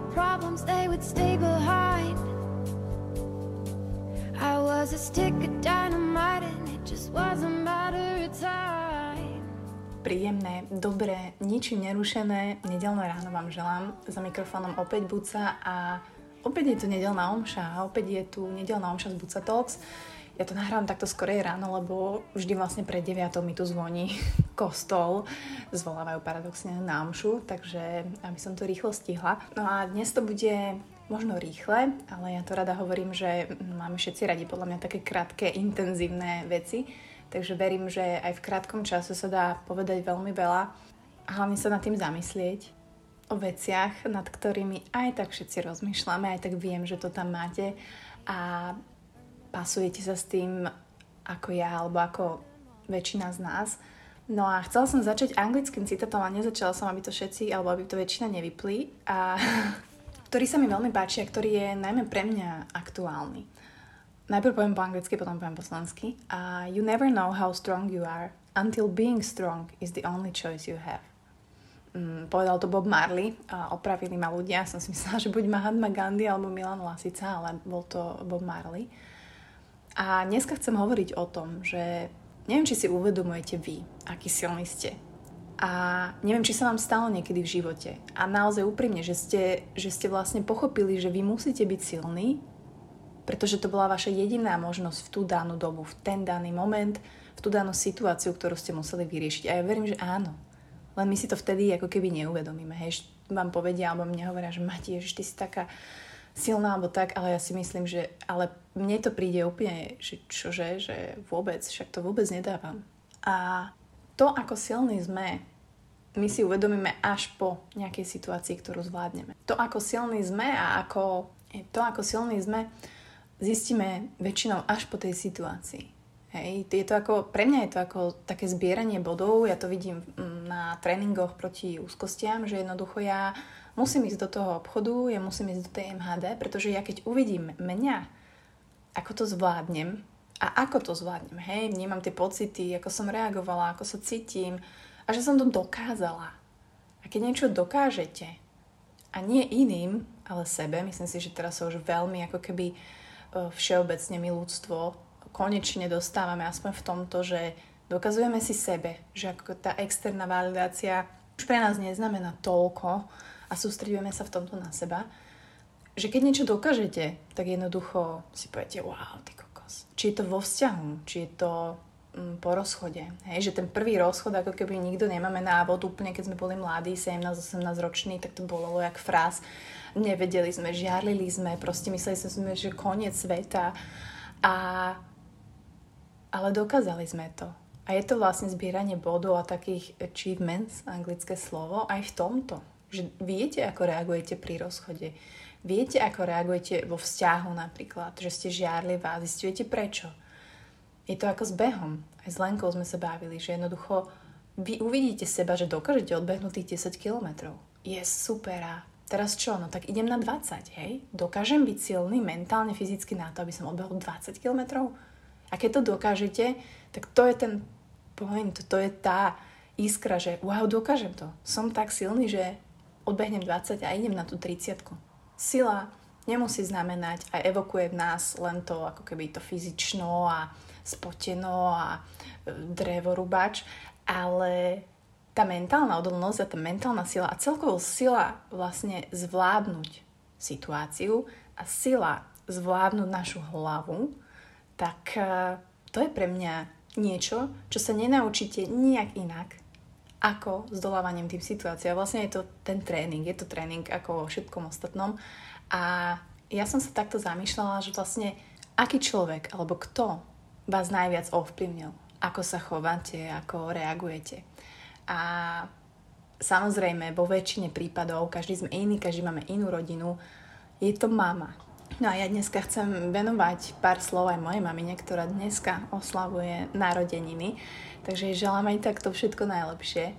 my problems, they would stay behind. I was a stick of dynamite and it just was a matter of time. Príjemné, dobré, ničím nerušené nedelné ráno vám želám. Za mikrofónom opäť Buca a opäť je tu nedelná omša a opäť je tu nedelná omša z Buca Talks. Ja to nahrávam takto skorej ráno, lebo vždy vlastne pred 9 mi tu zvoní kostol. Zvolávajú paradoxne na omšu, takže aby som to rýchlo stihla. No a dnes to bude možno rýchle, ale ja to rada hovorím, že máme všetci radi podľa mňa také krátke, intenzívne veci. Takže verím, že aj v krátkom čase sa dá povedať veľmi veľa a hlavne sa nad tým zamyslieť o veciach, nad ktorými aj tak všetci rozmýšľame, aj tak viem, že to tam máte a pasujete sa s tým ako ja alebo ako väčšina z nás. No a chcela som začať anglickým citátom a nezačala som, aby to všetci, alebo aby to väčšina nevypli, a, ktorý sa mi veľmi páči a ktorý je najmä pre mňa aktuálny. Najprv poviem po anglicky, potom poviem po slovensky. Uh, you never know how strong you are until being strong is the only choice you have. Mm, povedal to Bob Marley a opravili ma ľudia. Som si myslela, že buď Mahatma Gandhi alebo Milan Lasica, ale bol to Bob Marley. A dneska chcem hovoriť o tom, že neviem, či si uvedomujete vy, aký silný ste. A neviem, či sa vám stalo niekedy v živote. A naozaj úprimne, že ste, že ste vlastne pochopili, že vy musíte byť silní, pretože to bola vaša jediná možnosť v tú danú dobu, v ten daný moment, v tú danú situáciu, ktorú ste museli vyriešiť. A ja verím, že áno. Len my si to vtedy ako keby neuvedomíme. Hej, vám povedia, alebo mne hovoria, že Mati, že ty si taká silná alebo tak, ale ja si myslím, že ale mne to príde úplne, že čože, že vôbec, však to vôbec nedávam. A to, ako silní sme, my si uvedomíme až po nejakej situácii, ktorú zvládneme. To, ako silní sme a ako, to, ako silní sme, zistíme väčšinou až po tej situácii. Hej, je to ako, pre mňa je to ako také zbieranie bodov, ja to vidím mm, na tréningoch proti úzkostiam, že jednoducho ja musím ísť do toho obchodu, ja musím ísť do tej MHD, pretože ja keď uvidím mňa, ako to zvládnem a ako to zvládnem, hej, vnímam tie pocity, ako som reagovala, ako sa cítim a že som to dokázala. A keď niečo dokážete a nie iným, ale sebe, myslím si, že teraz sa už veľmi ako keby e, všeobecne my ľudstvo konečne dostávame aspoň v tomto, že dokazujeme si sebe, že ako tá externá validácia už pre nás neznamená toľko, a sústredujeme sa v tomto na seba, že keď niečo dokážete, tak jednoducho si poviete, wow, ty kokos. Či je to vo vzťahu, či je to mm, po rozchode. Hej, že ten prvý rozchod, ako keby nikto nemáme návod, úplne keď sme boli mladí, 17-18 roční, tak to bolo jak fráz. Nevedeli sme, žiarlili sme, proste mysleli sme, že koniec sveta. A... Ale dokázali sme to. A je to vlastne zbieranie bodov a takých achievements, anglické slovo, aj v tomto že viete, ako reagujete pri rozchode. Viete, ako reagujete vo vzťahu napríklad, že ste žiarlivá zistujete prečo. Je to ako s behom. Aj s Lenkou sme sa bavili, že jednoducho vy uvidíte seba, že dokážete odbehnúť tých 10 kilometrov. Je super a teraz čo? No tak idem na 20, hej? Dokážem byť silný mentálne, fyzicky na to, aby som odbehol 20 kilometrov? A keď to dokážete, tak to je ten point, to je tá iskra, že wow, dokážem to. Som tak silný, že odbehnem 20 a idem na tú 30 Sila nemusí znamenať a evokuje v nás len to ako keby to fyzično a spoteno a e, drevorubač, ale tá mentálna odolnosť a tá mentálna sila a celkovo sila vlastne zvládnuť situáciu a sila zvládnuť našu hlavu, tak e, to je pre mňa niečo, čo sa nenaučíte nijak inak, ako zdolávaním tým situáciám. Vlastne je to ten tréning, je to tréning ako vo všetkom ostatnom. A ja som sa takto zamýšľala, že vlastne aký človek alebo kto vás najviac ovplyvnil, ako sa chováte, ako reagujete. A samozrejme, vo väčšine prípadov, každý sme iný, každý máme inú rodinu, je to mama. No a ja dneska chcem venovať pár slov aj mojej mamine, ktorá dneska oslavuje narodeniny. Takže želám aj takto všetko najlepšie.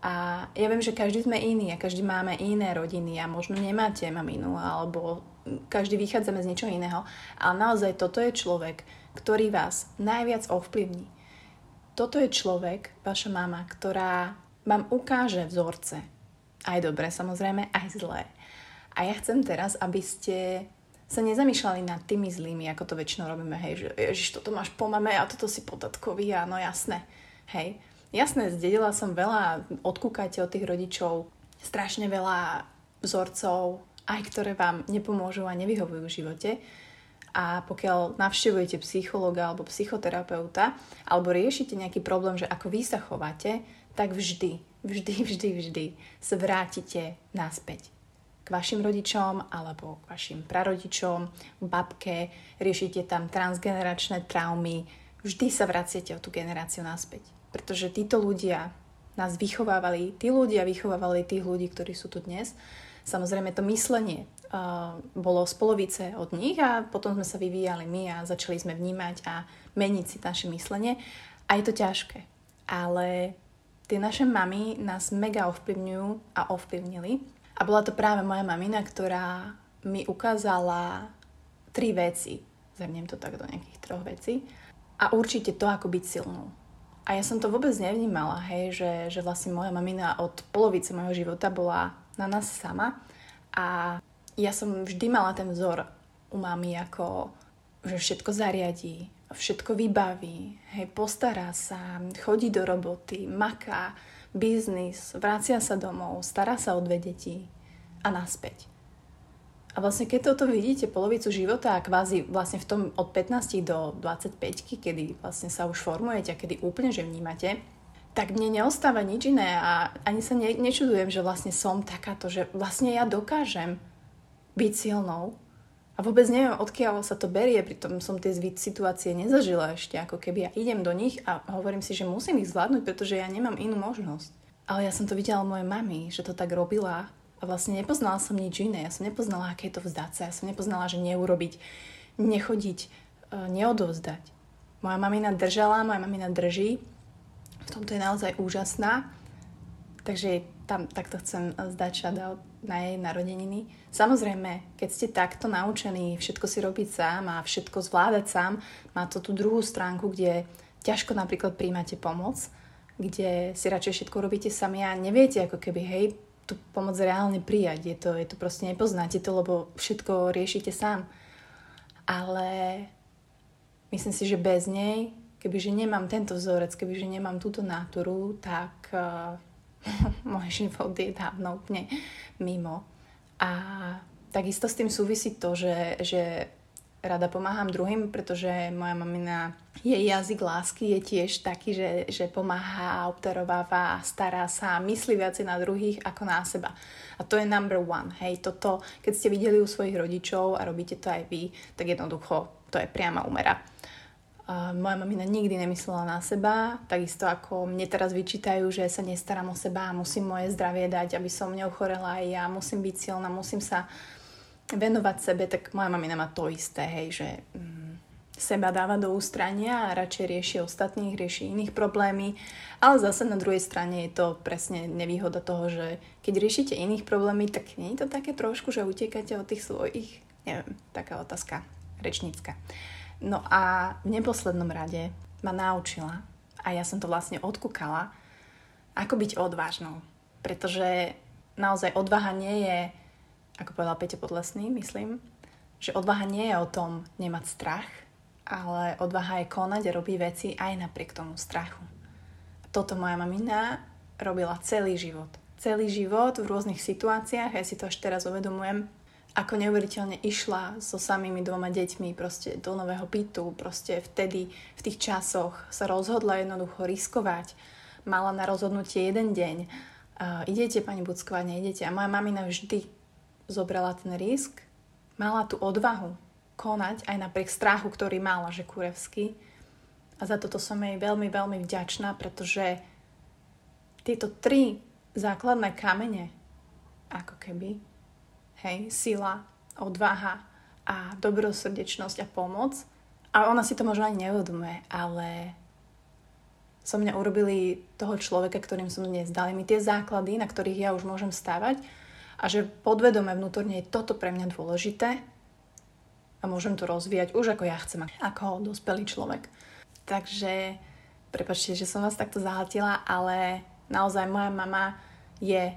A ja viem, že každý sme iný a každý máme iné rodiny a možno nemáte maminu alebo každý vychádzame z niečoho iného. Ale naozaj toto je človek, ktorý vás najviac ovplyvní. Toto je človek, vaša mama, ktorá vám ukáže vzorce. Aj dobré samozrejme, aj zlé A ja chcem teraz, aby ste sa nezamýšľali nad tými zlými, ako to väčšinou robíme, hej, že ježiš, toto máš po mame a toto si po tatkovi a no jasné, hej. Jasné, zdedila som veľa, odkúkajte od tých rodičov, strašne veľa vzorcov, aj ktoré vám nepomôžu a nevyhovujú v živote. A pokiaľ navštevujete psychologa alebo psychoterapeuta, alebo riešite nejaký problém, že ako vy sa chováte, tak vždy, vždy, vždy, vždy sa vrátite naspäť vašim rodičom alebo k vašim prarodičom, babke, riešite tam transgeneračné traumy, vždy sa vraciate o tú generáciu naspäť. Pretože títo ľudia nás vychovávali, tí ľudia vychovávali tých ľudí, ktorí sú tu dnes. Samozrejme to myslenie uh, bolo z polovice od nich a potom sme sa vyvíjali my a začali sme vnímať a meniť si naše myslenie. A je to ťažké. Ale tie naše mamy nás mega ovplyvňujú a ovplyvnili a bola to práve moja mamina, ktorá mi ukázala tri veci. Zhrniem to tak do nejakých troch vecí. A určite to, ako byť silnou. A ja som to vôbec nevnímala, hej, že, že vlastne moja mamina od polovice môjho života bola na nás sama. A ja som vždy mala ten vzor u mami, ako že všetko zariadí, všetko vybaví, hej, postará sa, chodí do roboty, maká, biznis, vracia sa domov, stará sa o dve deti a naspäť. A vlastne keď toto vidíte polovicu života a kvázi vlastne v tom od 15 do 25, kedy vlastne sa už formujete a kedy úplne že vnímate, tak mne neostáva nič iné a ani sa ne, nečudujem, že vlastne som takáto, že vlastne ja dokážem byť silnou a vôbec neviem, odkiaľ sa to berie, pritom som tie situácie nezažila ešte, ako keby ja idem do nich a hovorím si, že musím ich zvládnuť, pretože ja nemám inú možnosť. Ale ja som to videla mojej mami, že to tak robila a vlastne nepoznala som nič iné. Ja som nepoznala, aké je to vzdať sa. Ja som nepoznala, že neurobiť, nechodiť, e, neodovzdať. Moja mamina držala, moja mamina drží. V tomto je naozaj úžasná. Takže tam takto chcem zdať shoutout na jej narodeniny. Samozrejme, keď ste takto naučení všetko si robiť sám a všetko zvládať sám, má to tú druhú stránku, kde ťažko napríklad príjmate pomoc, kde si radšej všetko robíte sami a neviete ako keby, hej, tú pomoc reálne prijať. Je to, je to proste nepoznáte to, lebo všetko riešite sám. Ale myslím si, že bez nej, kebyže nemám tento vzorec, kebyže nemám túto náturu, tak uh, môj život je dávno úplne mimo. A takisto s tým súvisí to, že, že rada pomáham druhým, pretože moja mamina, jej jazyk lásky je tiež taký, že, že pomáha, obdarováva, stará sa, myslí viacej na druhých ako na seba. A to je number one. Hej, toto, keď ste videli u svojich rodičov a robíte to aj vy, tak jednoducho to je priama umera. Moja mamina nikdy nemyslela na seba, takisto ako mne teraz vyčítajú, že sa nestaram o seba a musím moje zdravie dať, aby som neochorela. Aj ja, musím byť silná, musím sa venovať sebe, tak moja mamina má to isté, hej, že mm, seba dáva do ústrania a radšej rieši ostatných, rieši iných problémy, ale zase na druhej strane je to presne nevýhoda toho, že keď riešite iných problémy, tak nie je to také trošku, že utekáte od tých svojich, neviem, taká otázka rečnícka. No a v neposlednom rade ma naučila, a ja som to vlastne odkúkala, ako byť odvážnou. Pretože naozaj odvaha nie je, ako povedal Peťo Podlesný, myslím, že odvaha nie je o tom nemať strach, ale odvaha je konať a robiť veci aj napriek tomu strachu. Toto moja mamina robila celý život. Celý život v rôznych situáciách, ja si to až teraz uvedomujem, ako neuveriteľne išla so samými dvoma deťmi proste do nového bytu, proste vtedy, v tých časoch sa rozhodla jednoducho riskovať. Mala na rozhodnutie jeden deň. Uh, idete, pani Bucková, neidete. A moja mamina vždy zobrala ten risk, mala tú odvahu konať aj napriek strachu, ktorý mala, že kurevsky. A za toto som jej veľmi, veľmi vďačná, pretože tieto tri základné kamene, ako keby, hej, sila, odvaha a dobrosrdečnosť a pomoc. A ona si to možno ani neuvedomuje, ale so mňa urobili toho človeka, ktorým som dnes. Dali mi tie základy, na ktorých ja už môžem stávať a že podvedome vnútorne je toto pre mňa dôležité a môžem to rozvíjať už ako ja chcem, ako dospelý človek. Takže, prepačte, že som vás takto zahltila, ale naozaj moja mama je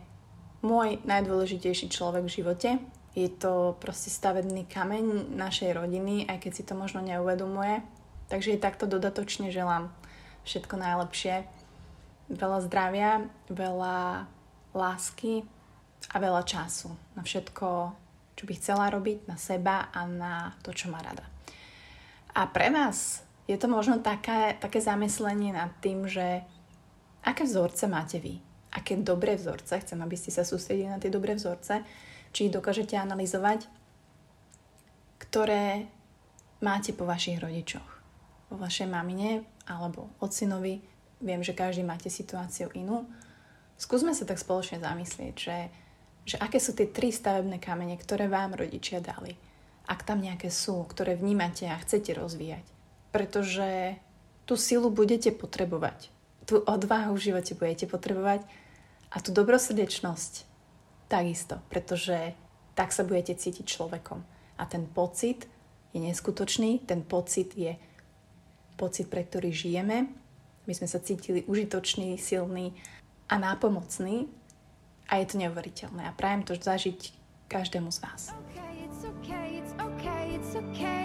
môj najdôležitejší človek v živote Je to proste stavebný kameň našej rodiny, aj keď si to možno neuvedomuje. Takže jej takto dodatočne želám všetko najlepšie. Veľa zdravia, veľa lásky a veľa času na všetko, čo by chcela robiť, na seba a na to, čo má rada. A pre vás je to možno také, také zamyslenie nad tým, že aké vzorce máte vy, aké dobré vzorce, chcem, aby ste sa sústredili na tie dobré vzorce, či ich dokážete analyzovať, ktoré máte po vašich rodičoch. Po vašej mamine alebo ocinovi. Viem, že každý máte situáciu inú. Skúsme sa tak spoločne zamyslieť, že, že aké sú tie tri stavebné kamene, ktoré vám rodičia dali. Ak tam nejaké sú, ktoré vnímate a chcete rozvíjať. Pretože tú silu budete potrebovať. Tú odvahu v živote budete potrebovať a tú dobrosrdečnosť takisto, pretože tak sa budete cítiť človekom. A ten pocit je neskutočný, ten pocit je pocit, pre ktorý žijeme. My sme sa cítili užitoční, silní a nápomocní a je to neuveriteľné. A prajem to zažiť každému z vás. Okay, it's okay, it's okay, it's okay.